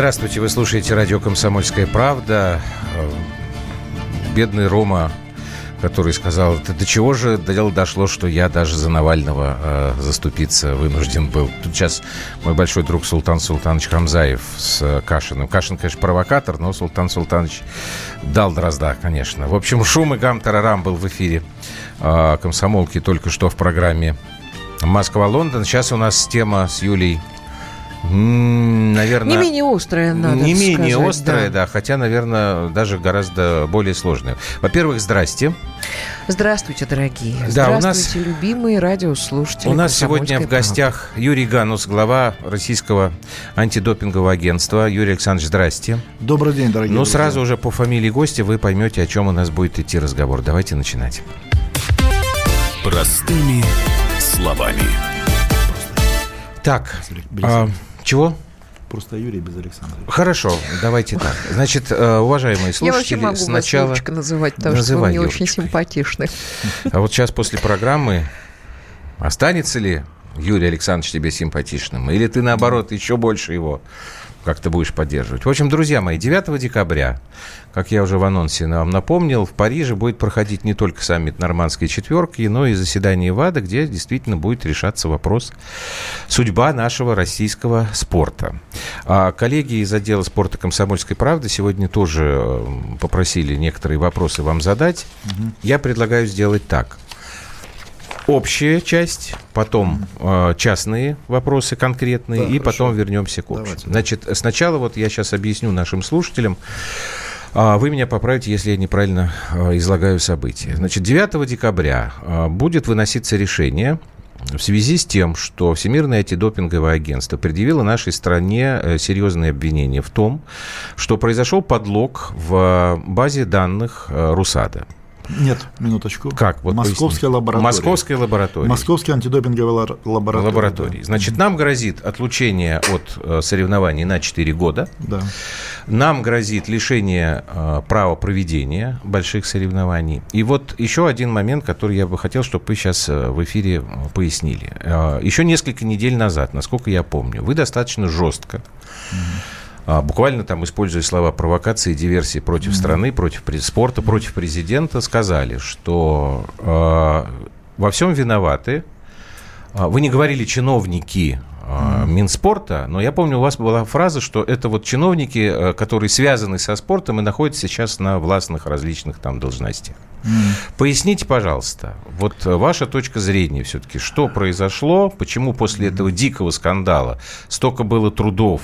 Здравствуйте, вы слушаете радио «Комсомольская правда». Бедный Рома который сказал, до чего же дело дошло, что я даже за Навального э, заступиться вынужден был. Тут сейчас мой большой друг Султан Султанович Хамзаев с Кашиным. Кашин, конечно, провокатор, но Султан Султанович дал дрозда, конечно. В общем, шум и гам тарарам был в эфире э, комсомолки только что в программе Москва-Лондон. Сейчас у нас тема с Юлей Наверное... Не менее острая, надо Не сказать, менее острая, да. да, хотя, наверное, даже гораздо более сложная. Во-первых, здрасте. Здравствуйте, дорогие. Да, Здравствуйте, у нас... любимые радиослушатели. У нас сегодня в гостях правды. Юрий Ганус, глава российского антидопингового агентства. Юрий Александрович, здрасте. Добрый день, дорогие Ну, сразу уже по фамилии гостя вы поймете, о чем у нас будет идти разговор. Давайте начинать. Простыми словами. Так, а, чего? Просто Юрий без Александра. Хорошо, давайте так. Значит, э, уважаемые слушатели, Я вообще могу сначала... вас называть, потому Называй, что вы мне очень симпатичны. А вот сейчас после программы останется ли Юрий Александрович тебе симпатичным? Или ты, наоборот, еще больше его как ты будешь поддерживать. В общем, друзья мои, 9 декабря, как я уже в анонсе вам напомнил, в Париже будет проходить не только саммит нормандской четверки, но и заседание ВАДА, где действительно будет решаться вопрос судьба нашего российского спорта. А коллеги из отдела спорта «Комсомольской правды» сегодня тоже попросили некоторые вопросы вам задать. Угу. Я предлагаю сделать так – общая часть, потом э, частные вопросы конкретные, да, и хорошо. потом вернемся к общему. Давайте. Значит, сначала вот я сейчас объясню нашим слушателям. А, вы меня поправите, если я неправильно э, излагаю события. Значит, 9 декабря э, будет выноситься решение в связи с тем, что Всемирное антидопинговое агентство предъявило нашей стране э, серьезные обвинения в том, что произошел подлог в базе данных РУСАДА. Нет, минуточку. Как? Вот Московская поясни. лаборатория. Московская лаборатория. Московская антидопинговая лаборатория. лаборатория. Да. Значит, нам грозит отлучение от э, соревнований на 4 года. Да. Нам грозит лишение э, права проведения больших соревнований. И вот еще один момент, который я бы хотел, чтобы вы сейчас э, в эфире пояснили. Еще несколько недель назад, насколько я помню, вы достаточно жестко mm а, буквально там, используя слова провокации, диверсии против mm-hmm. страны, против спорта, против президента, сказали, что э, во всем виноваты. А, вы не говорили чиновники. Минспорта, но я помню, у вас была фраза, что это вот чиновники, которые связаны со спортом и находятся сейчас на властных различных там должностях. Mm. Поясните, пожалуйста, вот ваша точка зрения все-таки, что произошло, почему после этого дикого скандала столько было трудов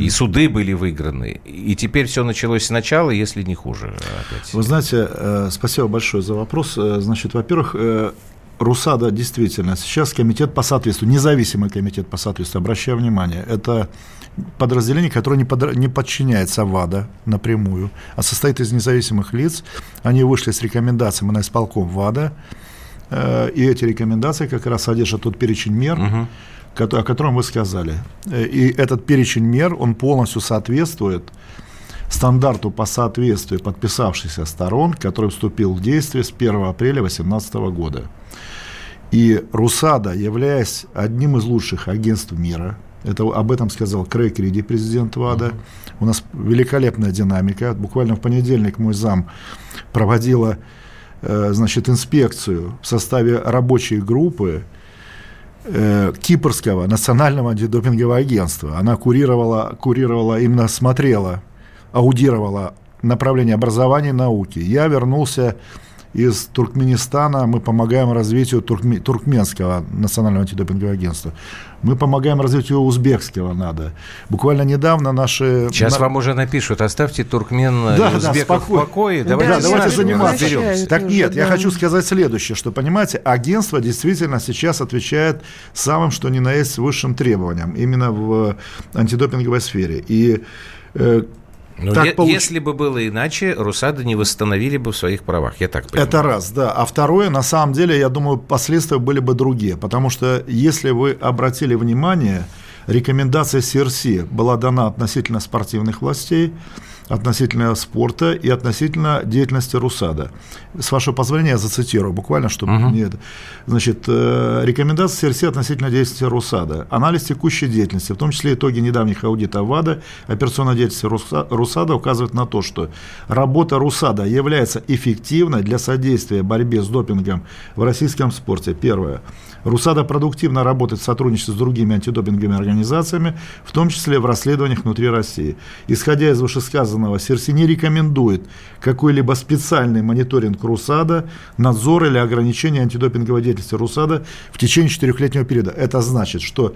и суды были выиграны. И теперь все началось сначала, если не хуже. Опять. Вы знаете, э, спасибо большое за вопрос. Э, значит, во-первых, э, РУСАДА действительно, сейчас комитет по соответствию, независимый комитет по соответствию, обращаю внимание, это подразделение, которое не, под, не подчиняется ВАДА напрямую, а состоит из независимых лиц. Они вышли с рекомендациями на исполком ВАДА, и эти рекомендации как раз содержат тот перечень мер, угу о котором вы сказали. Э, и этот перечень мер, он полностью соответствует стандарту по соответствию подписавшихся сторон, который вступил в действие с 1 апреля 2018 года. И РУСАДА, являясь одним из лучших агентств мира, это, об этом сказал Крейг Риди, президент ВАДА. У нас великолепная динамика. Буквально в понедельник мой зам проводила э, значит, инспекцию в составе рабочей группы Кипрского национального антидопингового агентства. Она курировала, курировала, именно смотрела, аудировала направление образования и науки. Я вернулся из Туркменистана, мы помогаем развитию туркме, туркменского национального антидопингового агентства. Мы помогаем развитию узбекского надо. Буквально недавно наши... Сейчас на... вам уже напишут, оставьте туркмен да, узбеков да, в покое. Давайте, да, давайте заниматься. Так нет, да. я хочу сказать следующее, что, понимаете, агентство действительно сейчас отвечает самым, что ни на есть, высшим требованиям, именно в антидопинговой сфере. И э, ну, так получ... Если бы было иначе, Русады не восстановили бы в своих правах, я так понимаю. Это раз, да. А второе, на самом деле, я думаю, последствия были бы другие. Потому что, если вы обратили внимание, рекомендация СРС была дана относительно спортивных властей, относительно спорта и относительно деятельности РУСАДА. С вашего позволения я зацитирую буквально, чтобы угу. не это. Значит, э, рекомендации относительно деятельности РУСАДА. Анализ текущей деятельности, в том числе итоги недавних аудитов ВАДА, операционной деятельности РУСАДА указывают на то, что работа РУСАДА является эффективной для содействия борьбе с допингом в российском спорте. Первое. РУСАДА продуктивно работает в сотрудничестве с другими антидопинговыми организациями, в том числе в расследованиях внутри России. Исходя из вышесказанного, СРС не рекомендует какой-либо специальный мониторинг РУСАДА, надзор или ограничение антидопинговой деятельности РУСАДА в течение четырехлетнего периода. Это значит, что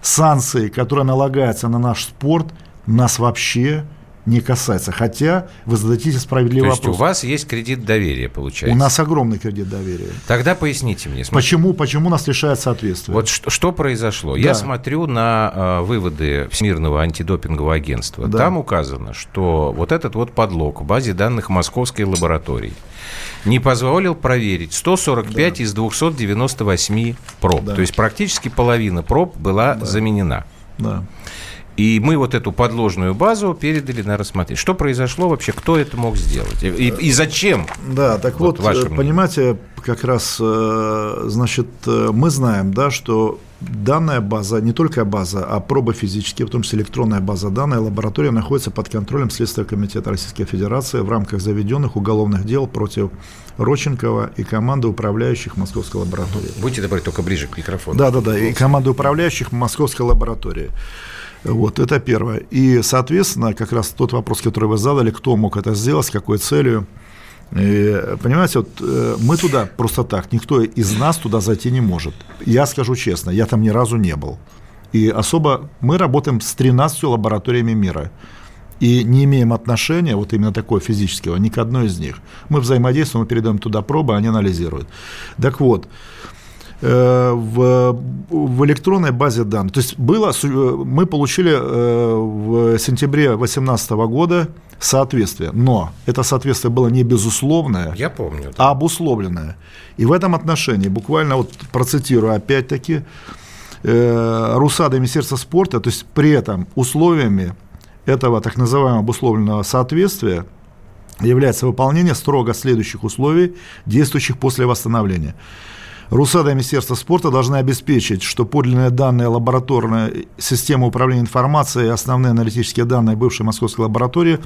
санкции, которые налагаются на наш спорт, нас вообще не касается. Хотя вы зададите справедливый То есть вопрос. у вас есть кредит доверия, получается? У нас огромный кредит доверия. Тогда поясните мне. Смотрите. Почему, почему нас лишает соответствия? Вот что, что произошло? Да. Я смотрю на э, выводы Всемирного антидопингового агентства. Да. Там указано, что вот этот вот подлог в базе данных Московской лаборатории не позволил проверить 145 да. из 298 проб. Да. То есть практически половина проб была да. заменена. Да. И мы вот эту подложную базу передали на рассмотрение. Что произошло вообще? Кто это мог сделать? И, и зачем? Да, так вот, вот э, понимаете, как раз, э, значит, э, мы знаем, да, что данная база, не только база, а пробы физические, в том числе электронная база данная лаборатория находится под контролем Следственного комитета Российской Федерации в рамках заведенных уголовных дел против Роченкова и команды управляющих Московской лаборатории. Будьте добры, только ближе к микрофону. Да, да, да, и команды управляющих Московской лаборатории. Вот, это первое. И, соответственно, как раз тот вопрос, который вы задали, кто мог это сделать, с какой целью. И, понимаете, вот э, мы туда просто так, никто из нас туда зайти не может. Я скажу честно, я там ни разу не был. И особо мы работаем с 13 лабораториями мира. И не имеем отношения, вот именно такого физического, ни к одной из них. Мы взаимодействуем, мы передаем туда пробы, они анализируют. Так вот, в, в электронной базе данных. То есть было, мы получили э, в сентябре 2018 года соответствие, но это соответствие было не безусловное, Я помню, да. а обусловленное. И в этом отношении, буквально вот процитирую опять-таки, э, Русада Министерство спорта, то есть при этом условиями этого так называемого обусловленного соответствия является выполнение строго следующих условий, действующих после восстановления. РУСАДА и Министерство спорта должны обеспечить, что подлинные данные лабораторной системы управления информацией и основные аналитические данные бывшей московской лаборатории,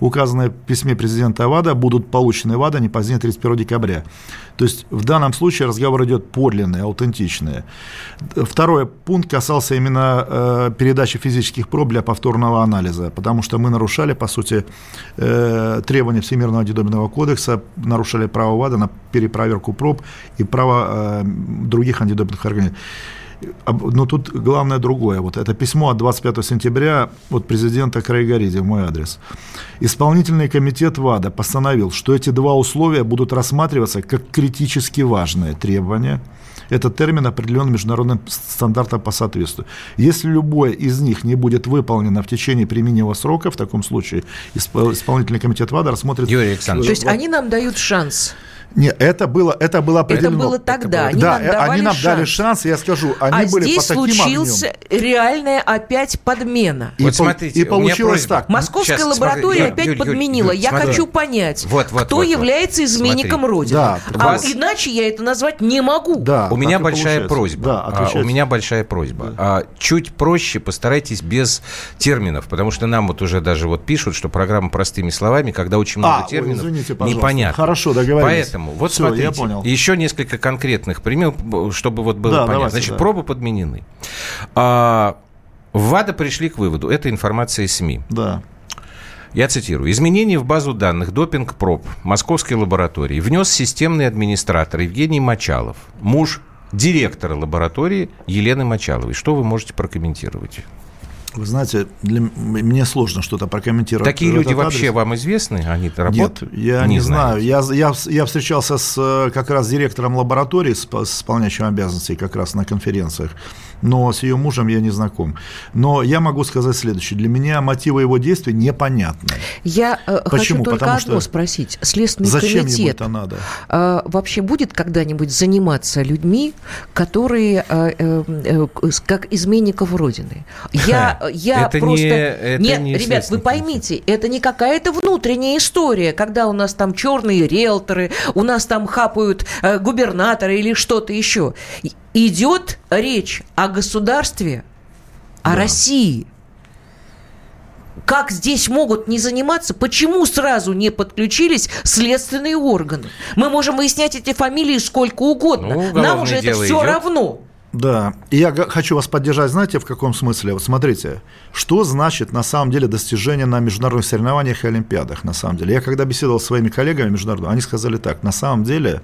указанные в письме президента ВАДА, будут получены ВАДА не позднее 31 декабря. То есть в данном случае разговор идет подлинные, аутентичные. Второй пункт касался именно э, передачи физических проб для повторного анализа, потому что мы нарушали, по сути, э, требования Всемирного антидопингового кодекса, нарушали право ВАДА на перепроверку проб и право э, других антидопинговых организаций. Но тут главное другое. Вот это письмо от 25 сентября от президента Крайгориди в мой адрес. Исполнительный комитет ВАДА постановил, что эти два условия будут рассматриваться как критически важные требования. Этот термин определен международным стандартом по соответствию. Если любое из них не будет выполнено в течение применимого срока, в таком случае исполнительный комитет ВАДА рассмотрит... Юрий Александрович. То есть они нам дают шанс нет, это было, это было определено. Это было тогда. Это было. Они да, нам они нам шанс. дали шанс, я скажу, они а были здесь по таким случился огнем. реальная опять подмена. И, вот смотрите, и получилось так. Московская Сейчас, лаборатория смотри, опять Юрий, подменила. Юрий, я смотри. хочу понять, вот, вот, кто вот, является изменником смотри. Родины. Да, а вас... иначе я это назвать не могу. Да, у меня большая просьба. Да, а, у меня большая просьба. Да. А, чуть проще постарайтесь без терминов, потому что нам вот уже даже вот пишут, что программа простыми словами, когда очень много а, терминов, ой, извините, непонятно. Хорошо, договорились. Поэтому вот Все, смотрите понял. Еще несколько конкретных примеров, чтобы вот было да, понятно. Давайте, Значит, да. пробы подменены. А, в ВАДА пришли к выводу, это информация из СМИ. Да. Я цитирую. «Изменения в базу данных допинг-проб Московской лаборатории внес системный администратор Евгений Мочалов, муж директора лаборатории Елены Мочаловой. Что вы можете прокомментировать? Вы знаете, для, мне сложно что-то прокомментировать. Такие люди вообще адрес. вам известны? Они работают? Нет, я не, не знаю. Я, я, я встречался с э, как раз директором лаборатории, с, с исполняющим обязанностей как раз на конференциях но с ее мужем я не знаком. Но я могу сказать следующее. Для меня мотивы его действий непонятны. Я э, Почему? хочу только Потому одно что... спросить. Следственный Зачем комитет ему это надо? Э, вообще будет когда-нибудь заниматься людьми, которые как изменников Родины? Я я это просто... Не, это Нет, не ребят, вы поймите, это не какая-то внутренняя история, когда у нас там черные риэлторы, у нас там хапают э, губернаторы или что-то еще. Идет речь о государстве, о да. России. Как здесь могут не заниматься? Почему сразу не подключились следственные органы? Мы можем выяснять эти фамилии сколько угодно. Ну, Нам уже это все идет. равно. Да, и я хочу вас поддержать, знаете, в каком смысле? Вот смотрите, что значит на самом деле достижение на международных соревнованиях и олимпиадах, на самом деле. Я когда беседовал с своими коллегами международными, они сказали так, на самом деле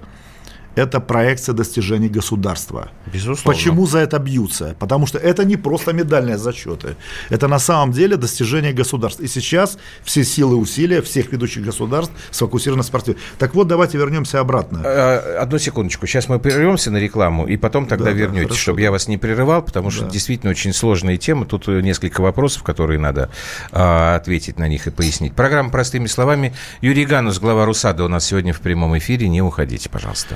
это проекция достижений государства. Безусловно. Почему за это бьются? Потому что это не просто медальные зачеты. Это на самом деле достижение государства. И сейчас все силы и усилия всех ведущих государств сфокусированы на спорте. Так вот, давайте вернемся обратно. Э, одну секундочку. Сейчас мы прервемся на рекламу, и потом тогда да, вернетесь, да, чтобы я вас не прерывал, потому что да. действительно очень сложная тема. Тут несколько вопросов, которые надо а, ответить на них и пояснить. Программа «Простыми словами». Юрий Ганус, глава РУСАДА, у нас сегодня в прямом эфире. Не уходите, пожалуйста.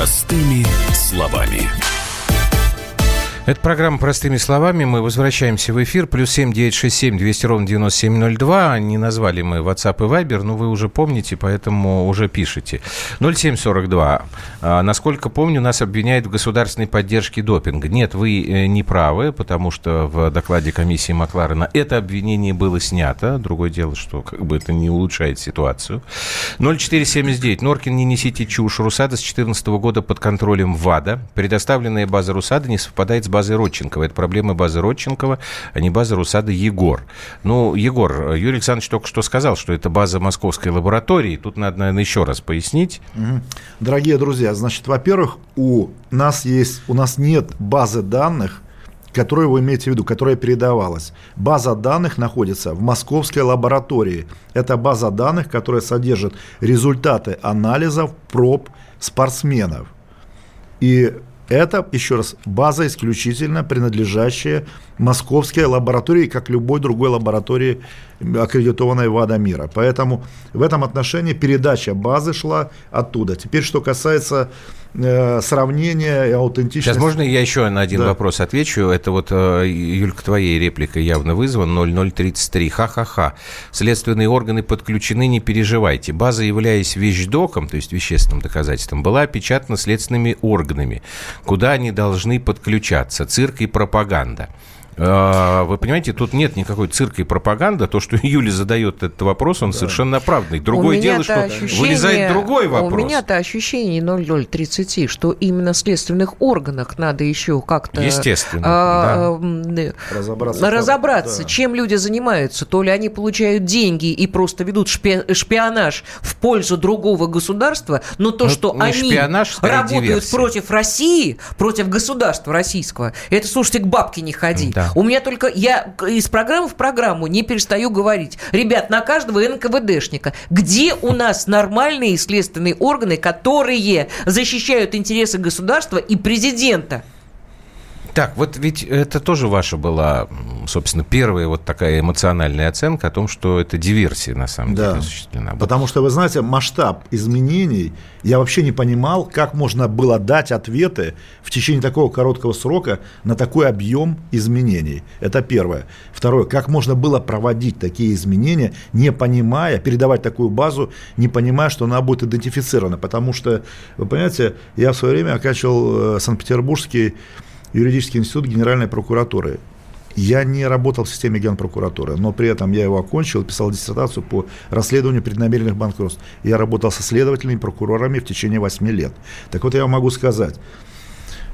Простыми словами. Это программа «Простыми словами». Мы возвращаемся в эфир. Плюс семь девять шесть семь двести ровно девяносто семь ноль два. Не назвали мы WhatsApp и Viber, но вы уже помните, поэтому уже пишите. 0742. А, насколько помню, нас обвиняют в государственной поддержке допинга. Нет, вы э, не правы, потому что в докладе комиссии Макларена это обвинение было снято. Другое дело, что как бы это не улучшает ситуацию. 0479. Норкин, не несите чушь. Русада с 2014 года под контролем ВАДА. Предоставленная база Русада не совпадает с базой базой Родченкова. Это проблемы базы Родченкова, а не база Русада Егор. Ну, Егор, Юрий Александрович только что сказал, что это база московской лаборатории. Тут надо, наверное, еще раз пояснить. Дорогие друзья, значит, во-первых, у нас есть, у нас нет базы данных, которую вы имеете в виду, которая передавалась. База данных находится в московской лаборатории. Это база данных, которая содержит результаты анализов проб спортсменов. И это, еще раз, база исключительно принадлежащая московской лаборатории, как любой другой лаборатории, аккредитованной ВАДА мира. Поэтому в этом отношении передача базы шла оттуда. Теперь, что касается э, сравнения и аутентичности. Сейчас можно я еще на один да. вопрос отвечу? Это вот, э, Юлька, твоей репликой явно вызван. 0033. Ха-ха-ха. Следственные органы подключены, не переживайте. База, являясь вещдоком, то есть вещественным доказательством, была опечатана следственными органами. Куда они должны подключаться? Цирк и пропаганда. А, вы понимаете, тут нет никакой цирка и пропаганды. То, что Юля задает этот вопрос, он да. совершенно оправданный. Другое дело, что вылезает другой вопрос. У меня-то ощущение 0030, что именно в следственных органах надо еще как-то... Естественно, а, да. Разобраться, разобраться да. чем люди занимаются. То ли они получают деньги и просто ведут шпионаж в пользу другого государства, но то, ну, что они шпионаж, работают диверсия. против России, против государства российского, это, слушайте, к бабке не ходи. Да. У меня только, я из программы в программу не перестаю говорить. Ребят, на каждого НКВДшника, где у нас нормальные следственные органы, которые защищают интересы государства и президента? Так, вот ведь это тоже ваша была, собственно, первая вот такая эмоциональная оценка о том, что это диверсия на самом да. деле осуществлена. Потому что, вы знаете, масштаб изменений, я вообще не понимал, как можно было дать ответы в течение такого короткого срока на такой объем изменений. Это первое. Второе, как можно было проводить такие изменения, не понимая, передавать такую базу, не понимая, что она будет идентифицирована. Потому что, вы понимаете, я в свое время оканчивал э, Санкт-Петербургский юридический институт Генеральной прокуратуры. Я не работал в системе генпрокуратуры, но при этом я его окончил, писал диссертацию по расследованию преднамеренных банкротств. Я работал со следователями и прокурорами в течение 8 лет. Так вот, я вам могу сказать,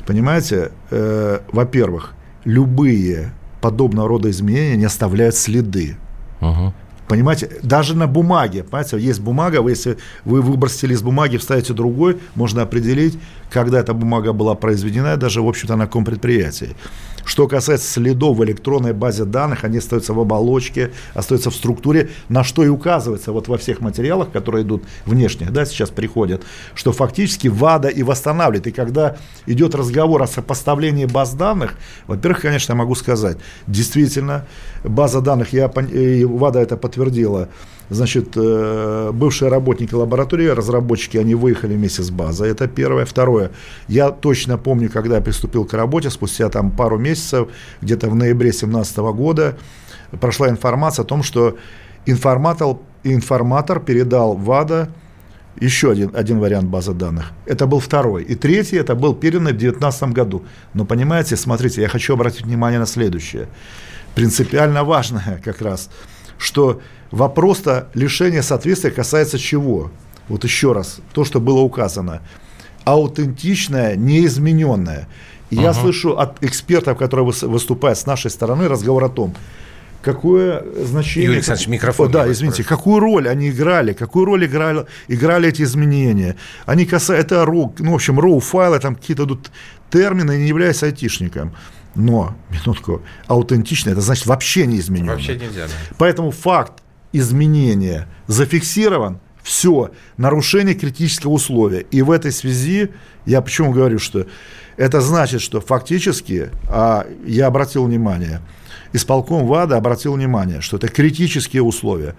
Понимаете, э, во-первых, любые подобного рода изменения не оставляют следы. Угу. Понимаете, даже на бумаге, понимаете, есть бумага, вы, если вы выбросили из бумаги, вставите другой, можно определить, когда эта бумага была произведена, даже, в общем-то, на каком предприятии. Что касается следов в электронной базе данных, они остаются в оболочке, остаются в структуре, на что и указывается вот во всех материалах, которые идут внешних, да, сейчас приходят, что фактически ВАДА и восстанавливает. И когда идет разговор о сопоставлении баз данных, во-первых, конечно, я могу сказать, действительно, база данных, я, и ВАДА это подтвердила, Значит, э, бывшие работники лаборатории, разработчики, они выехали вместе с базой. Это первое. Второе. Я точно помню, когда я приступил к работе, спустя там пару месяцев, где-то в ноябре 2017 года, прошла информация о том, что информатор, информатор передал ВАДА еще один, один вариант базы данных. Это был второй. И третий, это был передан в 2019 году. Но понимаете, смотрите, я хочу обратить внимание на следующее. Принципиально важное как раз, что Вопрос-то лишения соответствия касается чего? Вот еще раз, то, что было указано. Аутентичное, неизмененное. И uh-huh. я слышу от экспертов, которые выступают с нашей стороны, разговор о том, какое значение... Юрий Александрович, микрофон. О, да, извините, прошу. какую роль они играли, какую роль играли, играли эти изменения. Они касаются, это ну, в общем, RAW файлы, там какие-то тут термины, не являясь айтишником. Но, минутку, аутентично, это значит вообще не изменено. Вообще нельзя. Да. Поэтому факт изменения зафиксирован, все, нарушение критического условия. И в этой связи я почему говорю, что это значит, что фактически, а я обратил внимание, исполком ВАДА обратил внимание, что это критические условия.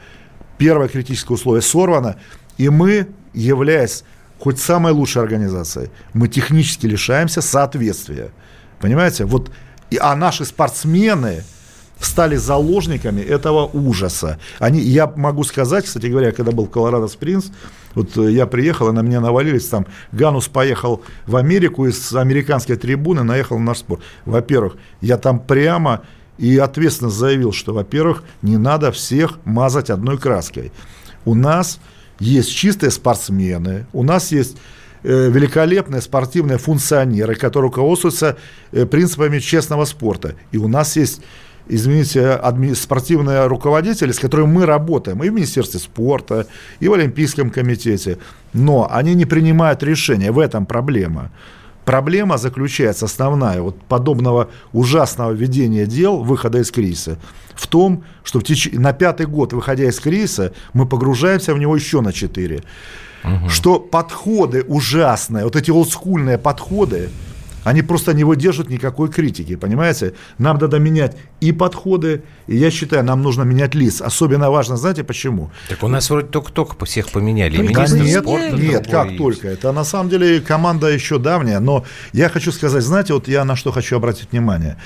Первое критическое условие сорвано, и мы, являясь хоть самой лучшей организацией, мы технически лишаемся соответствия. Понимаете? Вот, а наши спортсмены – стали заложниками этого ужаса. Они, я могу сказать, кстати говоря, когда был в Колорадо Спрингс, вот э, я приехал, и на меня навалились там, Ганус поехал в Америку, из американской трибуны наехал на наш спорт. Во-первых, я там прямо и ответственно заявил, что, во-первых, не надо всех мазать одной краской. У нас есть чистые спортсмены, у нас есть великолепные спортивные функционеры, которые руководствуются э, принципами честного спорта. И у нас есть извините, спортивные руководители, с которыми мы работаем и в Министерстве спорта, и в Олимпийском комитете, но они не принимают решения, в этом проблема. Проблема заключается основная вот подобного ужасного ведения дел, выхода из кризиса, в том, что в теч... на пятый год, выходя из кризиса, мы погружаемся в него еще на четыре. Угу. Что подходы ужасные, вот эти олдскульные подходы, они просто не выдержат никакой критики, понимаете? Нам надо менять и подходы, и я считаю, нам нужно менять лиц. Особенно важно, знаете почему? Так у нас вроде только-только всех поменяли. Да нет, спорта, нет, как есть. только. Это на самом деле команда еще давняя, но я хочу сказать, знаете, вот я на что хочу обратить внимание.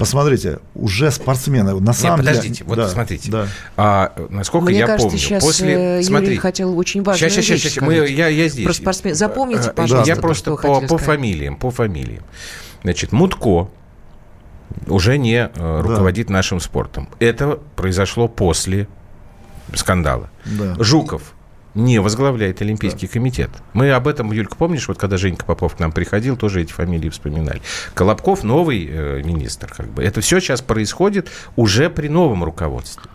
Посмотрите, уже спортсмены на самом Нет, подождите, деле... вот да, смотрите. Да. А, насколько Мне я кажется, помню, сейчас после... Э, Юрий смотри, хотел очень важную сейчас, сейчас, сейчас, мы, я, я здесь. Про спортсмен. Запомните, э, пожалуйста, Я просто по, по фамилиям, по фамилиям. Значит, Мутко уже не э, руководит да. нашим спортом. Это произошло после скандала. Да. Жуков не возглавляет Олимпийский да. комитет. Мы об этом, Юлька, помнишь, вот когда Женька Попов к нам приходил, тоже эти фамилии вспоминали. Колобков новый э, министр, как бы. Это все сейчас происходит уже при новом руководстве.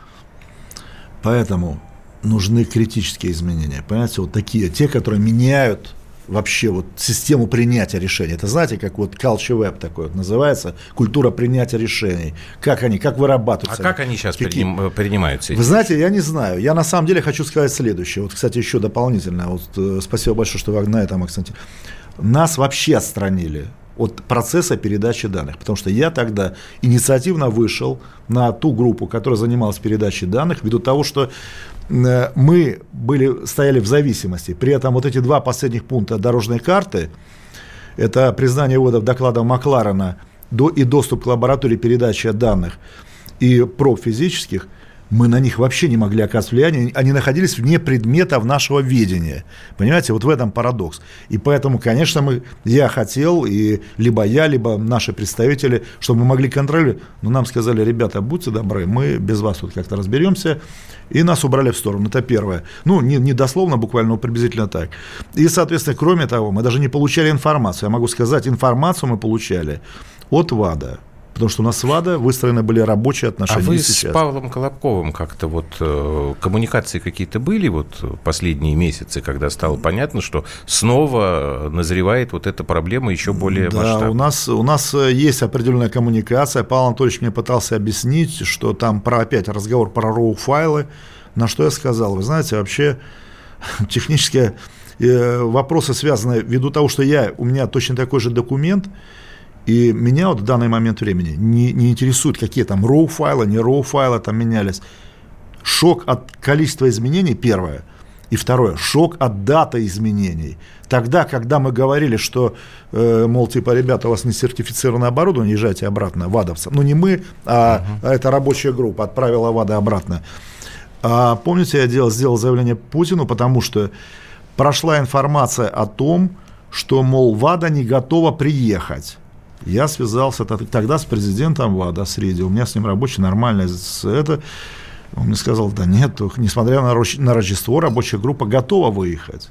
Поэтому нужны критические изменения. Понимаете, вот такие, те, которые меняют вообще вот систему принятия решений. Это знаете, как вот culture web такой вот называется, культура принятия решений. Как они, как вырабатываются. А как они сейчас Какие? приним, принимаются? Вы знаете, я не знаю. Я на самом деле хочу сказать следующее. Вот, кстати, еще дополнительно. Вот, э, спасибо большое, что вы на этом акцентировали. Нас вообще отстранили от процесса передачи данных. Потому что я тогда инициативно вышел на ту группу, которая занималась передачей данных, ввиду того, что Э, мы были, стояли в зависимости. При этом вот эти два последних пункта дорожной карты, это признание выводов доклада Макларена до, и доступ к лаборатории передачи данных и проб физических, мы на них вообще не могли оказывать влияние, они находились вне предметов нашего видения. Понимаете, вот в этом парадокс. И поэтому, конечно, мы, я хотел, и либо я, либо наши представители, чтобы мы могли контролировать, но нам сказали, ребята, будьте добры, мы без вас тут как-то разберемся, и нас убрали в сторону. Это первое. Ну, не, не дословно, буквально, но приблизительно так. И, соответственно, кроме того, мы даже не получали информацию. Я могу сказать, информацию мы получали от ВАДА. Потому что у нас с ВАДА выстроены были рабочие отношения. А вы с Павлом Колобковым как-то вот э, коммуникации какие-то были вот последние месяцы, когда стало понятно, что снова назревает вот эта проблема еще более да, масштабная? у нас, у нас э, есть определенная коммуникация. Павел Анатольевич мне пытался объяснить, что там про опять разговор про роу-файлы. На что я сказал? Вы знаете, вообще технические э, вопросы связаны ввиду того, что я, у меня точно такой же документ, и меня вот в данный момент времени не, не интересует, какие там RAW-файлы, не RAW-файлы там менялись. Шок от количества изменений, первое. И второе, шок от даты изменений. Тогда, когда мы говорили, что, э, мол, типа, ребята, у вас не сертифицированное оборудование, езжайте обратно, вадовцы. Ну, не мы, а uh-huh. эта рабочая группа отправила ВАДА обратно. А, помните, я делал, сделал заявление Путину, потому что прошла информация о том, что, мол, ВАДА не готова приехать. Я связался тогда с президентом ВАДА, с Реди. У меня с ним рабочий нормальный. Это, он мне сказал, да нет, несмотря на, на Рождество, рабочая группа готова выехать.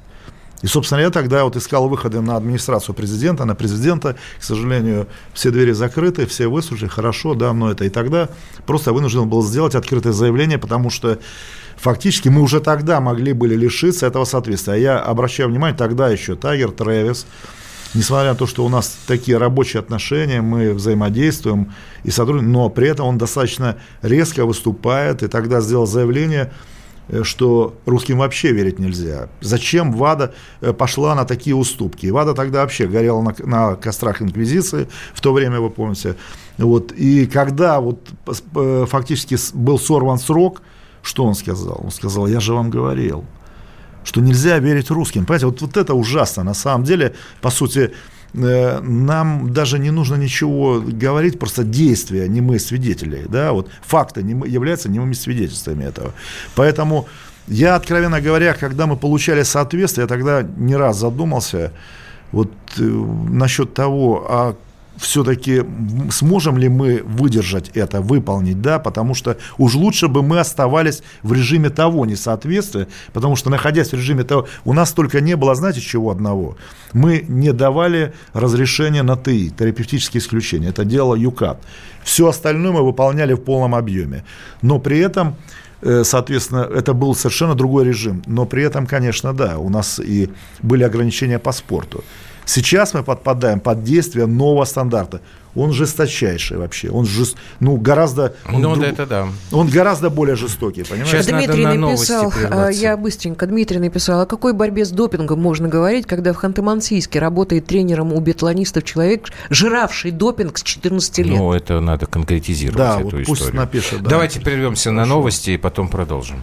И, собственно, я тогда вот искал выходы на администрацию президента, на президента. К сожалению, все двери закрыты, все выслушали, хорошо, да, но это. И тогда просто вынужден был сделать открытое заявление, потому что фактически мы уже тогда могли были лишиться этого соответствия. А я обращаю внимание, тогда еще Тайгер Трэвис, несмотря на то, что у нас такие рабочие отношения, мы взаимодействуем и сотрудничаем, но при этом он достаточно резко выступает и тогда сделал заявление, э, что русским вообще верить нельзя. Зачем ВАДА э, пошла на такие уступки? ВАДА тогда вообще горела на, на кострах инквизиции, в то время, вы помните. Вот. И когда вот э, фактически был сорван срок, что он сказал? Он сказал, я же вам говорил что нельзя верить русским. Понимаете, вот, вот это ужасно. На самом деле, по сути, э, нам даже не нужно ничего говорить, просто действия, не мы свидетели. Да? Вот факты не мы, являются немыми свидетельствами этого. Поэтому я, откровенно говоря, когда мы получали соответствие, я тогда не раз задумался вот э, насчет того, а все-таки сможем ли мы выдержать это, выполнить, да, потому что уж лучше бы мы оставались в режиме того несоответствия, потому что находясь в режиме того, у нас только не было, знаете, чего одного, мы не давали разрешения на ТИ, терапевтические исключения, это дело ЮКАП. Все остальное мы выполняли в полном объеме, но при этом э, соответственно, это был совершенно другой режим. Но при этом, конечно, да, у нас и были ограничения по спорту. Сейчас мы подпадаем под действие нового стандарта. Он жесточайший вообще. Он жест... ну, гораздо... Он, ну, друг... это да. Он гораздо более жестокий, понимаете? Сейчас Дмитрий написал, а, я быстренько, Дмитрий написал, о какой борьбе с допингом можно говорить, когда в Ханты-Мансийске работает тренером у биатлонистов человек, жиравший допинг с 14 лет? Ну, это надо конкретизировать да, эту вот историю. Пусть напишет, да. Давайте прервемся Хорошо. на новости и потом продолжим.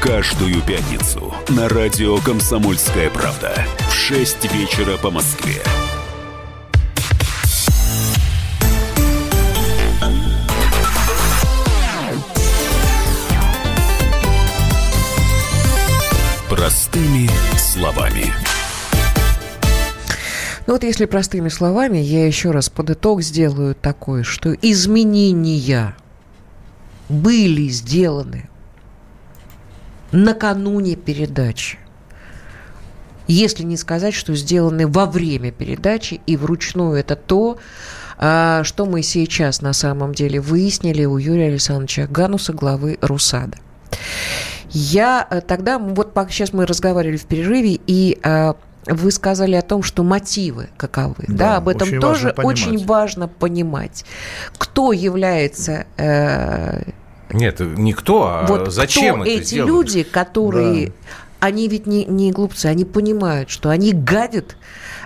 Каждую пятницу на радио «Комсомольская правда» в 6 вечера по Москве. Простыми словами. Ну вот если простыми словами, я еще раз под итог сделаю такое, что изменения были сделаны накануне передачи. Если не сказать, что сделаны во время передачи и вручную, это то, а, что мы сейчас на самом деле выяснили у Юрия Александровича Гануса, главы РУСАДА. Я э, тогда, вот сейчас мы разговаривали в перерыве, и а, вы сказали о том, что мотивы каковы. Да, да об этом очень тоже важно очень важно понимать. Кто является... Э, Нет, никто, а вот зачем кто это эти делают? люди, которые... Да. Они ведь не, не глупцы, они понимают, что они гадят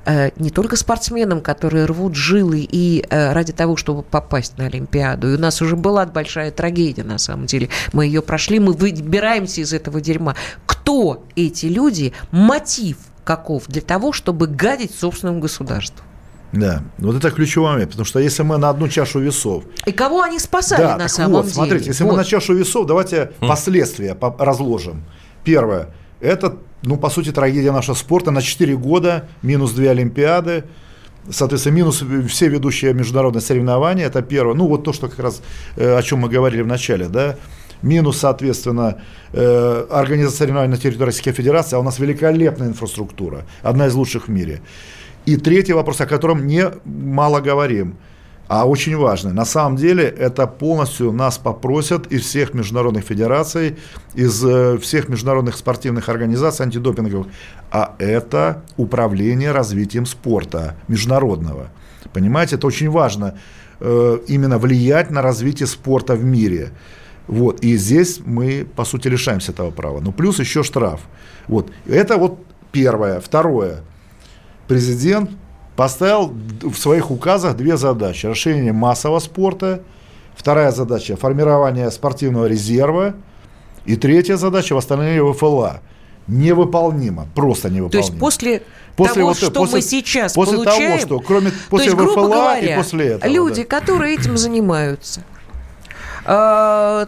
Э, не только спортсменам, которые рвут жилы и э, ради того, чтобы попасть на Олимпиаду. И у нас уже была большая трагедия, на самом деле. Мы ее прошли, мы выбираемся из этого дерьма. Кто эти люди? Мотив каков для того, чтобы гадить собственному государству? Да, вот это ключевой момент, потому что если мы на одну чашу весов... И кого они спасали да, на самом вот, деле? смотрите, если вот. мы на чашу весов, давайте mm. последствия разложим. Первое, это ну, по сути, трагедия нашего спорта на 4 года, минус 2 Олимпиады, Соответственно, минус все ведущие международные соревнования, это первое. Ну, вот то, что как раз, э, о чем мы говорили в начале, да. Минус, соответственно, э, организация соревнований на территории Российской Федерации, а у нас великолепная инфраструктура, одна из лучших в мире. И третий вопрос, о котором не мало говорим – а очень важно. На самом деле это полностью нас попросят из всех международных федераций, из э, всех международных спортивных организаций антидопинговых. А это управление развитием спорта международного. Понимаете, это очень важно э, именно влиять на развитие спорта в мире. Вот. И здесь мы, по сути, лишаемся этого права. Ну, плюс еще штраф. Вот. Это вот первое. Второе. Президент поставил в своих указах две задачи. Расширение массового спорта, вторая задача – формирование спортивного резерва, и третья задача – восстановление ВФЛА. Невыполнимо, просто невыполнимо. То есть после, после того, вот, что после, мы сейчас после получаем, того, что кроме после есть, ВФЛА говоря, и после этого. Люди, да. которые этим занимаются, э,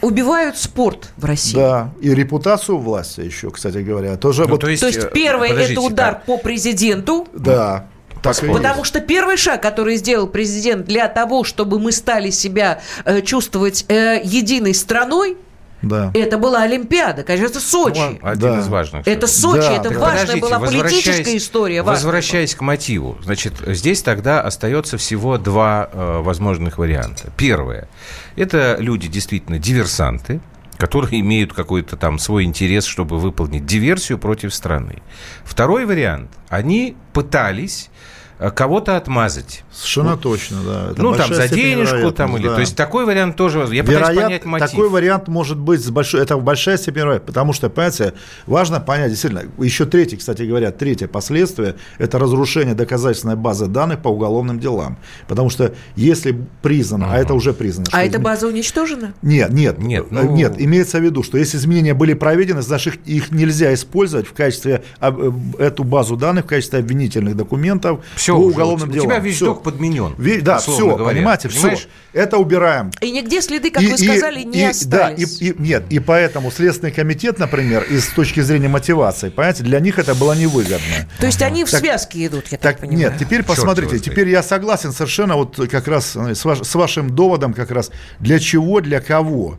убивают спорт в России. Да, и репутацию власти еще, кстати говоря. Тоже ну, вот... то, есть, то есть э, первое это удар да. по президенту. Да. Так Потому что первый шаг, который сделал президент для того, чтобы мы стали себя э, чувствовать э, единой страной, да. Это была Олимпиада, конечно, Сочи. Ну, один да. из важных. Это Сочи, да. это так важная была политическая история. Возвращаясь к мотиву, значит, здесь тогда остается всего два э, возможных варианта. Первое, это люди действительно диверсанты, которые имеют какой-то там свой интерес, чтобы выполнить диверсию против страны. Второй вариант, они пытались кого-то отмазать. Совершенно вот. точно, да. Это ну, там за денежку, там, или, да. то есть такой вариант тоже, я пытаюсь понять мотив. Такой вариант может быть, с большой, это большая степень вероятности, потому что, понимаете, важно понять, действительно, еще третье, кстати говоря, третье последствие, это разрушение доказательственной базы данных по уголовным делам. Потому что если признано, uh-huh. а это уже признано. А эта база уничтожена? Нет, нет, нет, э, ну... нет, имеется в виду, что если изменения были проведены, значит, их нельзя использовать в качестве, э, эту базу данных в качестве обвинительных документов, все по уголовным делам. У тебя весь док подменен. Весь, да, все, говоря. понимаете, Понимаешь? все. Это убираем. И нигде следы, как и, вы сказали, и, не и, остались. Да, и, и, нет, и поэтому Следственный комитет, например, из с точки зрения мотивации, понимаете, для них это было невыгодно. То есть они в связке идут, я так, так понимаю. Нет, теперь посмотрите, теперь я согласен совершенно вот как раз с, ваш, с вашим доводом как раз, для чего, для кого.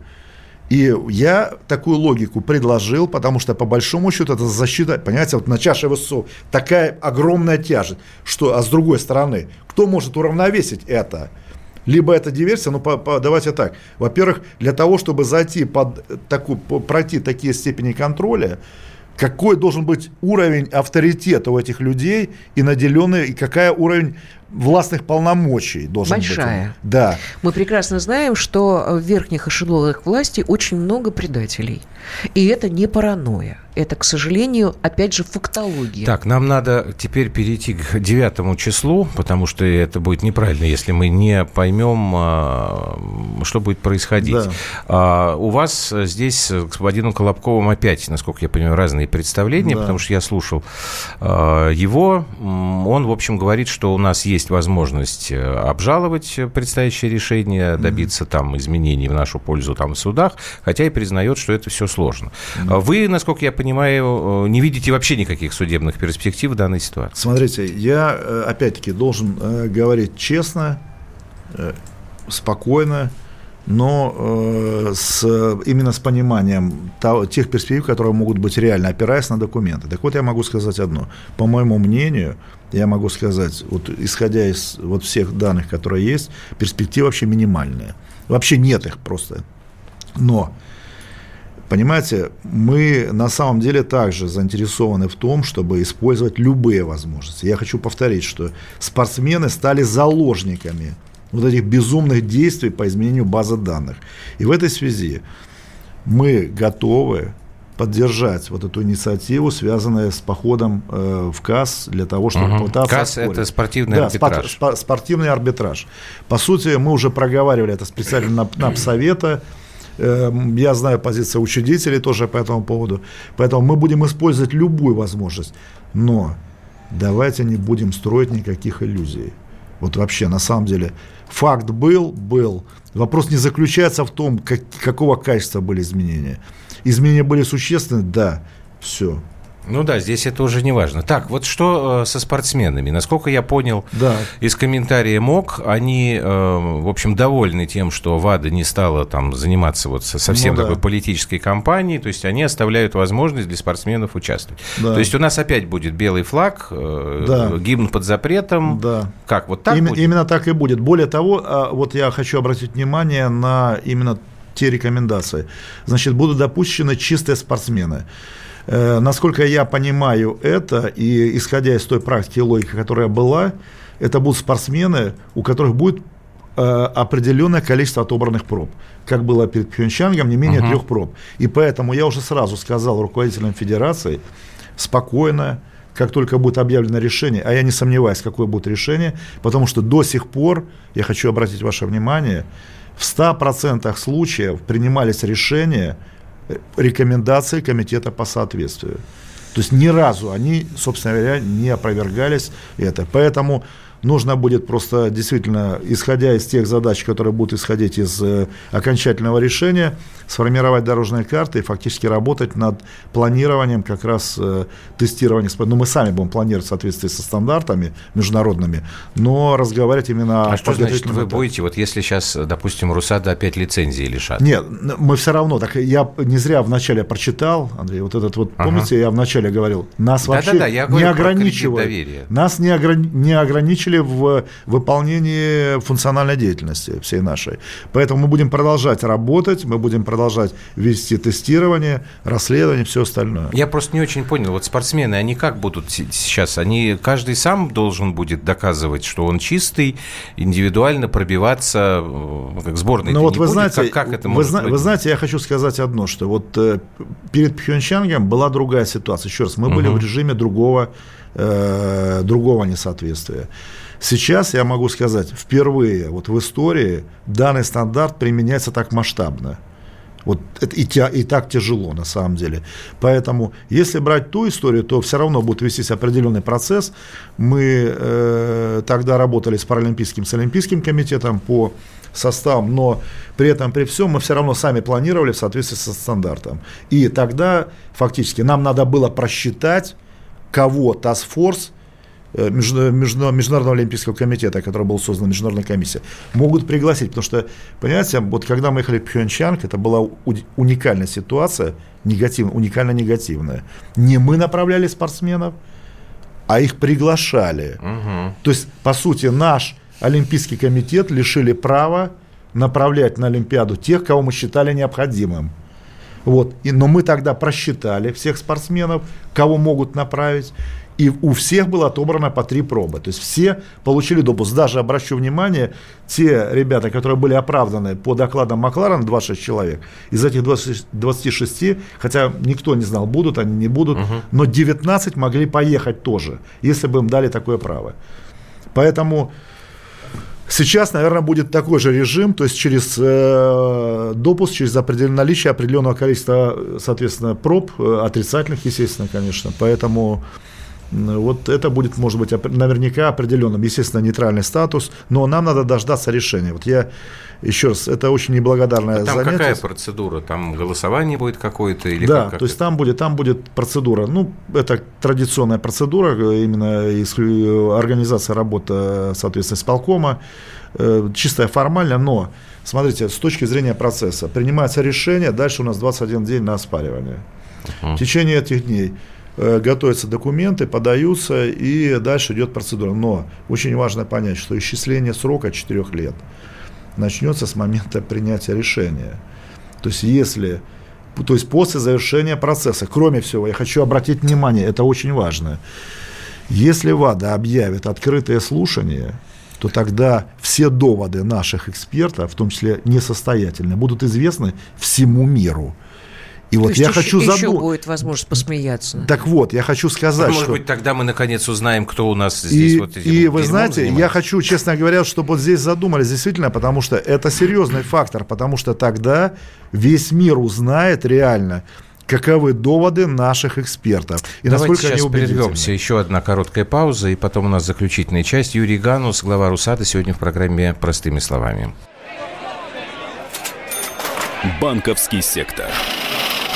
И я такую логику предложил, потому что, по большому счету, это защита, понимаете, вот на чаше весов такая огромная тяжесть, что, а с другой стороны, кто может уравновесить это? Либо это диверсия, ну по, по, давайте так. Во-первых, для того, чтобы зайти под такую, пройти такие степени контроля, какой должен быть уровень авторитета у этих людей и наделенный, и какая уровень властных полномочий должен Большая. быть. Да. Мы прекрасно знаем, что в верхних эшелонах власти очень много предателей. И это не паранойя. Это, к сожалению, опять же, фактология. Так, нам надо теперь перейти к девятому числу, потому что это будет неправильно, если мы не поймем, а, что будет происходить. Да. А, у вас здесь с господином Колобковым опять, насколько я понимаю, разные представления, да. потому что я слушал а, его. Он, в общем, говорит, что у нас есть возможность э, обжаловать предстоящее решение, добиться mm-hmm. там изменений в нашу пользу там в судах, хотя и признает, что это все сложно. Mm-hmm. Вы, насколько я понимаю, э, не видите вообще никаких судебных перспектив в данной ситуации. Смотрите, я, э, опять-таки, должен э, говорить честно, спокойно, но с, именно с пониманием тех перспектив, которые могут быть реально, опираясь на документы. Так вот, я могу сказать одно. По моему мнению, я могу сказать, вот, исходя из вот всех данных, которые есть, перспектива вообще минимальная. Вообще нет их просто. Но Понимаете, мы на самом деле также заинтересованы в том, чтобы использовать любые возможности. Я хочу повторить, что спортсмены стали заложниками вот этих безумных действий по изменению базы данных. И в этой связи мы готовы поддержать вот эту инициативу, связанную с походом э, в КАС для того, чтобы угу. пытаться... КАС – это спортивный да, арбитраж. Спор- спортивный арбитраж. По сути, мы уже проговаривали это специально на, на Совета. Э, я знаю позицию учредителей тоже по этому поводу. Поэтому мы будем использовать любую возможность. Но давайте не будем строить никаких иллюзий. Вот вообще, на самом деле, факт был, был. Вопрос не заключается в том, как, какого качества были изменения. Изменения были существенны, да, все. Ну да, здесь это уже не важно. Так, вот что э, со спортсменами? Насколько я понял да. из комментария МОК, они, э, в общем, довольны тем, что ВАДА не стала там заниматься вот совсем ну, да. такой политической кампанией, то есть они оставляют возможность для спортсменов участвовать. Да. То есть у нас опять будет белый флаг, э, да. гимн под запретом. Да. Как, вот так Им, будет? Именно так и будет. Более того, а, вот я хочу обратить внимание на именно те рекомендации. Значит, будут допущены чистые спортсмены. Э, насколько я понимаю это, и исходя из той практики и логики, которая была, это будут спортсмены, у которых будет э, определенное количество отобранных проб, как было перед Пхенчангом, не менее uh-huh. трех проб. И поэтому я уже сразу сказал руководителям федерации, спокойно, как только будет объявлено решение, а я не сомневаюсь, какое будет решение, потому что до сих пор, я хочу обратить ваше внимание, в 100% случаев принимались решения, рекомендации комитета по соответствию. То есть ни разу они, собственно говоря, не опровергались это. Поэтому нужно будет просто действительно, исходя из тех задач, которые будут исходить из э, окончательного решения, сформировать дорожные карты и фактически работать над планированием как раз э, тестирования. Ну, мы сами будем планировать в соответствии со стандартами международными, но разговаривать именно а о что значит вы этапе. будете, вот если сейчас, допустим, Русада опять лицензии лишат? Нет, мы все равно, так я не зря вначале прочитал, Андрей, вот этот вот, ага. помните, я вначале говорил, нас да, вообще да, да, я не ограничивают, нас не, ограни- не ограничили в выполнении функциональной деятельности всей нашей. Поэтому мы будем продолжать работать, мы будем продолжать вести тестирование, расследование, все остальное. Я просто не очень понял, вот спортсмены, они как будут сейчас? Они, каждый сам должен будет доказывать, что он чистый, индивидуально пробиваться, э, как сборной Ну вот вы будет? знаете, как, как это вы, зна- вы знаете, я хочу сказать одно, что вот э, перед Пхенчангом была другая ситуация. Еще раз, мы угу. были в режиме другого, э, другого несоответствия. Сейчас я могу сказать, впервые вот в истории данный стандарт применяется так масштабно. Вот это и, тя, и так тяжело на самом деле. Поэтому, если брать ту историю, то все равно будет вестись определенный процесс. Мы э, тогда работали с Паралимпийским, с Олимпийским комитетом по составам, но при этом, при всем, мы все равно сами планировали в соответствии со стандартом. И тогда фактически нам надо было просчитать, кого Task Э, Международного олимпийского комитета, который был создан международная комиссия, могут пригласить, потому что, понимаете, вот когда мы ехали в Пхенчанг, это была уникальная ситуация, негативная, уникально негативная. Не мы направляли спортсменов, а их приглашали. Угу. То есть, по сути, наш Олимпийский комитет лишили права направлять на Олимпиаду тех, кого мы считали необходимым. Вот. И, но мы тогда просчитали всех спортсменов, кого могут направить, и у всех было отобрано по три пробы. То есть все получили допуск. Даже обращу внимание, те ребята, которые были оправданы по докладам Макларена, 26 человек, из этих 20, 26, хотя никто не знал, будут они, не будут, угу. но 19 могли поехать тоже, если бы им дали такое право. Поэтому Сейчас, наверное, будет такой же режим, то есть через э, допуск, через определенное наличие определенного количества, соответственно, проб, э, отрицательных, естественно, конечно. Поэтому вот это будет, может быть, наверняка определенным, естественно, нейтральный статус, но нам надо дождаться решения. Вот я еще раз, это очень неблагодарная а там занятие. какая процедура? Там голосование будет какое-то или Да, как, то есть там будет, там будет процедура. Ну, это традиционная процедура, именно из организации работы, соответственно, исполкома, э, чистая формальная, но смотрите, с точки зрения процесса, принимается решение, дальше у нас 21 день на оспаривание. Uh-huh. В течение этих дней Э, готовятся документы, подаются, и дальше идет процедура. Но очень важно понять, что исчисление срока 4 лет начнется с момента принятия решения. То есть, если то есть после завершения процесса. Кроме всего, я хочу обратить внимание, это очень важно. Если ВАДА объявит открытое слушание, то тогда все доводы наших экспертов, в том числе несостоятельные, будут известны всему миру. И То вот я еще, хочу задуматься. Еще будет возможность посмеяться. Так вот, я хочу сказать, может что... быть, тогда мы наконец узнаем, кто у нас здесь и, вот этим И вы знаете, занимается. я хочу, честно говоря, чтобы вот здесь задумались действительно, потому что это серьезный фактор, потому что тогда весь мир узнает реально, каковы доводы наших экспертов. И Давайте насколько сейчас они прервемся. Еще одна короткая пауза, и потом у нас заключительная часть. Юрий Ганус, глава Русата, сегодня в программе «Простыми словами». Банковский сектор.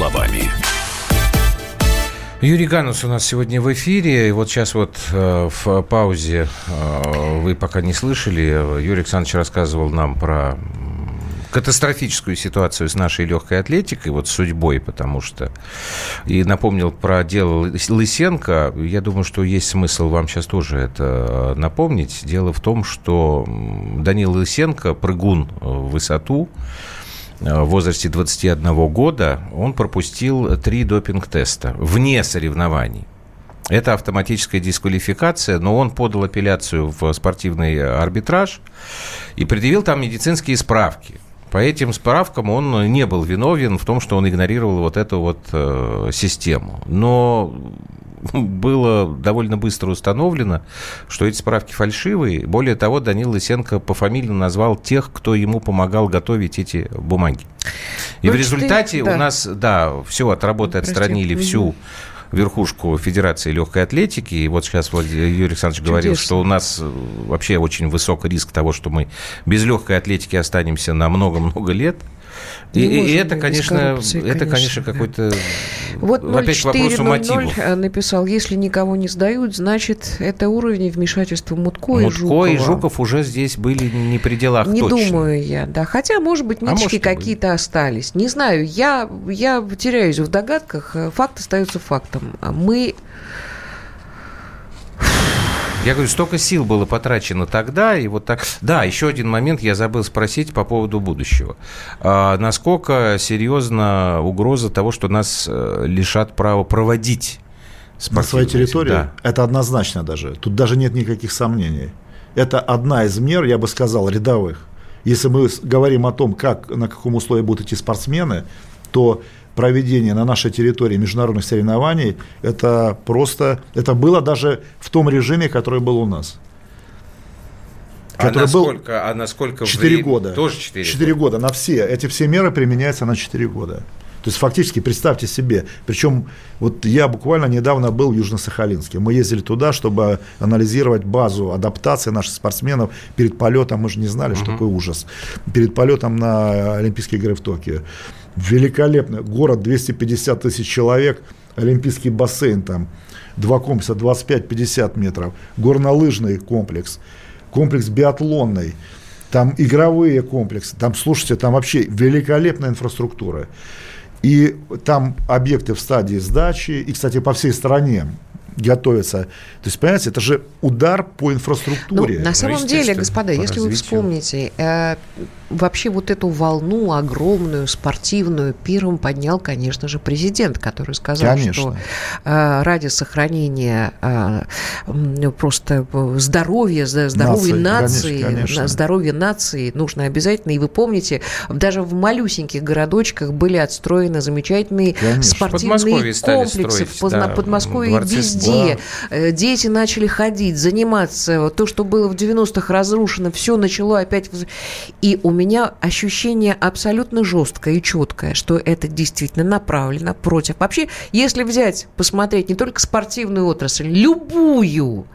Словами. Юрий Ганус у нас сегодня в эфире. И вот сейчас вот э, в паузе э, вы пока не слышали. Юрий Александрович рассказывал нам про катастрофическую ситуацию с нашей легкой атлетикой, вот судьбой, потому что... И напомнил про дело Лысенко. Я думаю, что есть смысл вам сейчас тоже это напомнить. Дело в том, что Данил Лысенко, прыгун в высоту, Э, в возрасте 21 года он пропустил три допинг-теста вне соревнований. Это автоматическая дисквалификация, но он подал апелляцию в спортивный арбитраж и предъявил там медицинские справки. По этим справкам он не был виновен в том, что он игнорировал вот эту вот э, систему. Но было довольно быстро установлено, что эти справки фальшивые. Более того, Данил Лысенко по фамилии назвал тех, кто ему помогал готовить эти бумаги. И ну, в результате 4, да. у нас, да, все от работы отстранили Прости. всю верхушку Федерации легкой атлетики. И вот сейчас Юрий Александрович Чудесно. говорил, что у нас э, вообще очень высокий риск того, что мы без легкой атлетики останемся на много-много лет. И, и это, конечно, это, конечно, какой-то... Вот 0400 э, написал, если никого не сдают, значит, это уровень вмешательства Мутко, Мутко и Жукова. и Жуков уже здесь были не при делах Не точно. думаю я, да. Хотя, может быть, ниточки а какие-то остались. Не знаю, я, я теряюсь в догадках. Факт остается фактом. Мы я говорю, столько сил было потрачено тогда, и вот так... Да, еще один момент я забыл спросить по поводу будущего. А насколько серьезна угроза того, что нас э, лишат права проводить на своей территории? Да. Это однозначно даже. Тут даже нет никаких сомнений. Это одна из мер, я бы сказал, рядовых. Если мы говорим о том, как, на каком условии будут идти спортсмены, то проведение на нашей территории международных соревнований, это просто, это было даже в том режиме, который был у нас. А который насколько, был а насколько 4 время? года. Тоже 4, 4 года. года. На все. Эти все меры применяются на 4 года. То есть фактически представьте себе, причем вот я буквально недавно был в Южно-Сахалинске, мы ездили туда, чтобы анализировать базу адаптации наших спортсменов перед полетом, мы же не знали, uh-huh. что такое ужас, перед полетом на Олимпийские игры в Токио великолепно. Город 250 тысяч человек, олимпийский бассейн там, два комплекса 25-50 метров, горнолыжный комплекс, комплекс биатлонный, там игровые комплексы, там, слушайте, там вообще великолепная инфраструктура. И там объекты в стадии сдачи, и, кстати, по всей стране готовятся. То есть, понимаете, это же удар по инфраструктуре. Ну, на самом деле, господа, если вы вспомните, э, вообще вот эту волну огромную, спортивную, первым поднял, конечно же, президент, который сказал, конечно. что э, ради сохранения э, просто здоровья, здоровья нации, нации конечно, здоровья нации нужно обязательно. И вы помните, даже в малюсеньких городочках были отстроены замечательные конечно. спортивные комплексы строить, в да, Подмосковье везде. Да. Дети начали ходить, заниматься. То, что было в 90-х разрушено, все начало опять... И у меня ощущение абсолютно жесткое и четкое, что это действительно направлено против. Вообще, если взять, посмотреть не только спортивную отрасль, любую,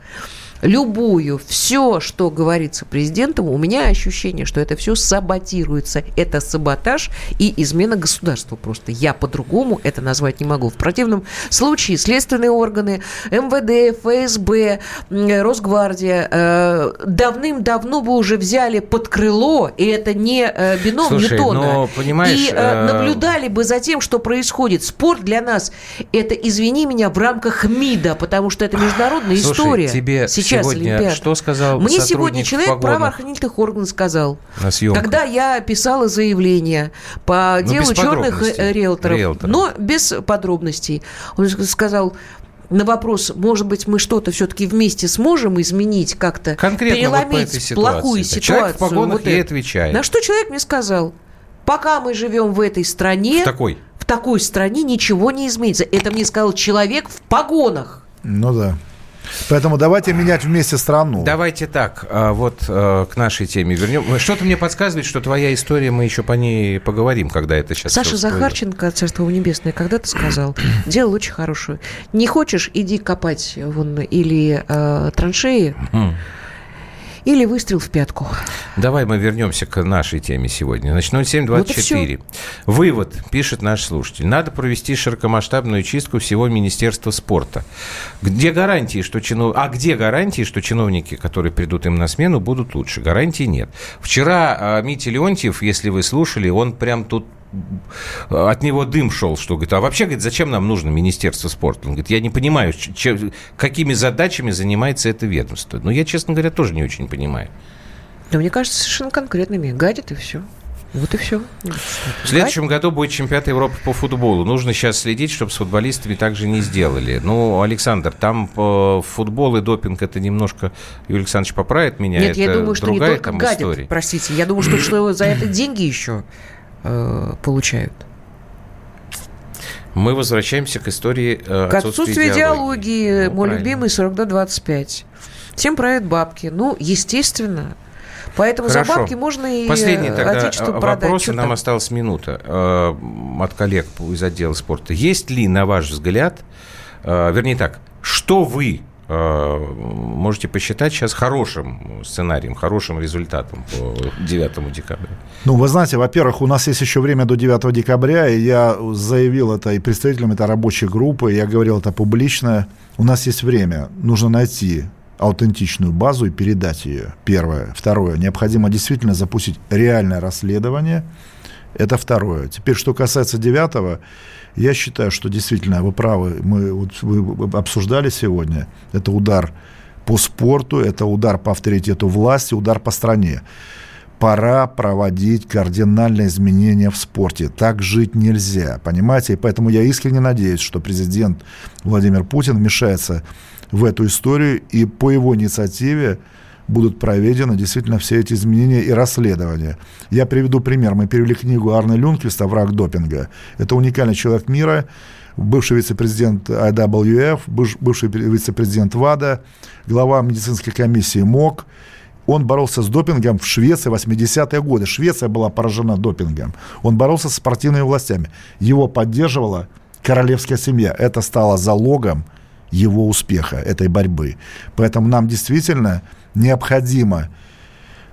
любую, все, что говорится президентом, у меня ощущение, что это все саботируется. Это саботаж и измена государства просто. Я по-другому это назвать не могу. В противном случае следственные органы, МВД, ФСБ, Росгвардия э, давным-давно бы уже взяли под крыло, и это не э, бином Слушай, Ньютона, но, понимаешь, и э, наблюдали бы за тем, что происходит. Спорт для нас это, извини меня, в рамках МИДа, потому что это международная Слушай, история. Тебе сейчас сегодня Олимпиад. что сказал Мне сегодня человек правоохранительных органов сказал, на когда я писала заявление по Но ну, делу черных э, риэлторов, риэлторов, но без подробностей, он сказал, на вопрос, может быть, мы что-то все-таки вместе сможем изменить, как-то Конкретно переломить вот ситуации. плохую ситуацию. Человек в погонах вот ей отвечает. На что человек мне сказал, пока мы живем в этой стране, в такой, в такой стране ничего не изменится. Это мне сказал человек в погонах. Ну да. Поэтому давайте менять вместе страну. Давайте так, а, вот а, к нашей теме вернем. Что-то мне подсказывает, что твоя история, мы еще по ней поговорим, когда это сейчас... Саша Захарченко, Царство Небесное, когда-то сказал, делал очень хорошую. Не хочешь, иди копать вон или э, траншеи, или выстрел в пятку. Давай мы вернемся к нашей теме сегодня. Значит, 0724. Вот Вывод, пишет наш слушатель. Надо провести широкомасштабную чистку всего Министерства спорта. Где гарантии, что чинов... А где гарантии, что чиновники, которые придут им на смену, будут лучше? Гарантий нет. Вчера а, Митя Леонтьев, если вы слушали, он прям тут от него дым шел, что говорит, а вообще, говорит, зачем нам нужно Министерство спорта? Он говорит, я не понимаю, чем, какими задачами занимается это ведомство. Но я, честно говоря, тоже не очень понимаю. Но мне кажется, совершенно конкретными. Гадит и все. Вот и все. В следующем году будет чемпионат Европы по футболу. Нужно сейчас следить, чтобы с футболистами также не сделали. Ну, Александр, там футбол и допинг это немножко... Юрий Александрович поправит меня. Нет, это я думаю, что не только гадят, история. простите. Я думаю, что, что за это деньги еще э, получают. Мы возвращаемся к истории э, К отсутствию идеологии. идеологии. Ну, Мой правильно. любимый 42-25. Всем правят бабки. Ну, естественно. Поэтому Хорошо. за бабки можно и Последний тогда отечество продать. Вопросы, нам осталась минута э, от коллег из отдела спорта. Есть ли, на ваш взгляд, э, вернее так, что вы Э, можете посчитать сейчас хорошим сценарием, хорошим результатом по 9 декабря? Ну, вы знаете, во-первых, у нас есть еще время до 9 декабря, и я заявил это и представителям этой рабочей группы, я говорил это публично. У нас есть время, нужно найти аутентичную базу и передать ее. Первое. Второе. Необходимо действительно запустить реальное расследование. Это второе. Теперь, что касается девятого, я считаю, что действительно вы правы. Мы вот, вы обсуждали сегодня. Это удар по спорту, это удар по авторитету власти, удар по стране. Пора проводить кардинальные изменения в спорте. Так жить нельзя, понимаете? И поэтому я искренне надеюсь, что президент Владимир Путин вмешается в эту историю и по его инициативе будут проведены действительно все эти изменения и расследования. Я приведу пример. Мы перевели книгу Арне Люнквиста «Враг допинга». Это уникальный человек мира, бывший вице-президент IWF, бывший вице-президент ВАДА, глава медицинской комиссии МОК. Он боролся с допингом в Швеции 80-е годы. Швеция была поражена допингом. Он боролся с спортивными властями. Его поддерживала королевская семья. Это стало залогом его успеха, этой борьбы. Поэтому нам действительно необходимо.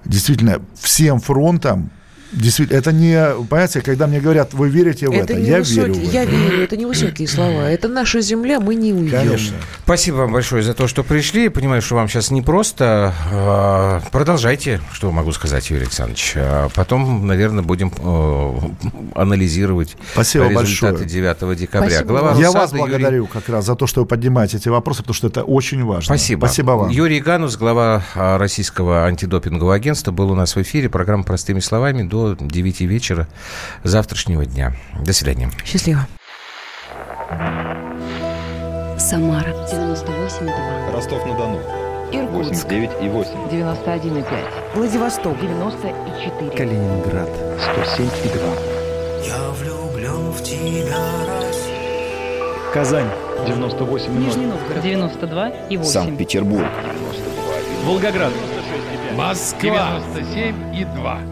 Действительно всем фронтам Действительно, это не, понимаете, когда мне говорят, вы верите в это, это я высокие, верю в это. Я верю, это не высокие слова, это наша земля, мы не уйдем. Конечно. Спасибо вам большое за то, что пришли. Понимаю, что вам сейчас непросто. А, продолжайте, что могу сказать, Юрий Александрович. А потом, наверное, будем э, анализировать Спасибо результаты большое. 9 декабря. Спасибо. Глава я вас благодарю Юрий... как раз за то, что вы поднимаете эти вопросы, потому что это очень важно. Спасибо. Спасибо вам. Юрий Ганус, глава а, Российского антидопингового агентства, был у нас в эфире. Программа «Простыми словами» до 9 вечера завтрашнего дня. До свидания. Счастливо. Самара 98,2. Ростов-на-Дону. Иркутск. 89,8. 91,5. Владивосток. 94. Калининград. 107,2. Я влюблен в тебя, Россия. Казань. 98,0. Нижний Новгород. 92,8. Санкт-Петербург. 92,1. Волгоград. Москва. 97,2.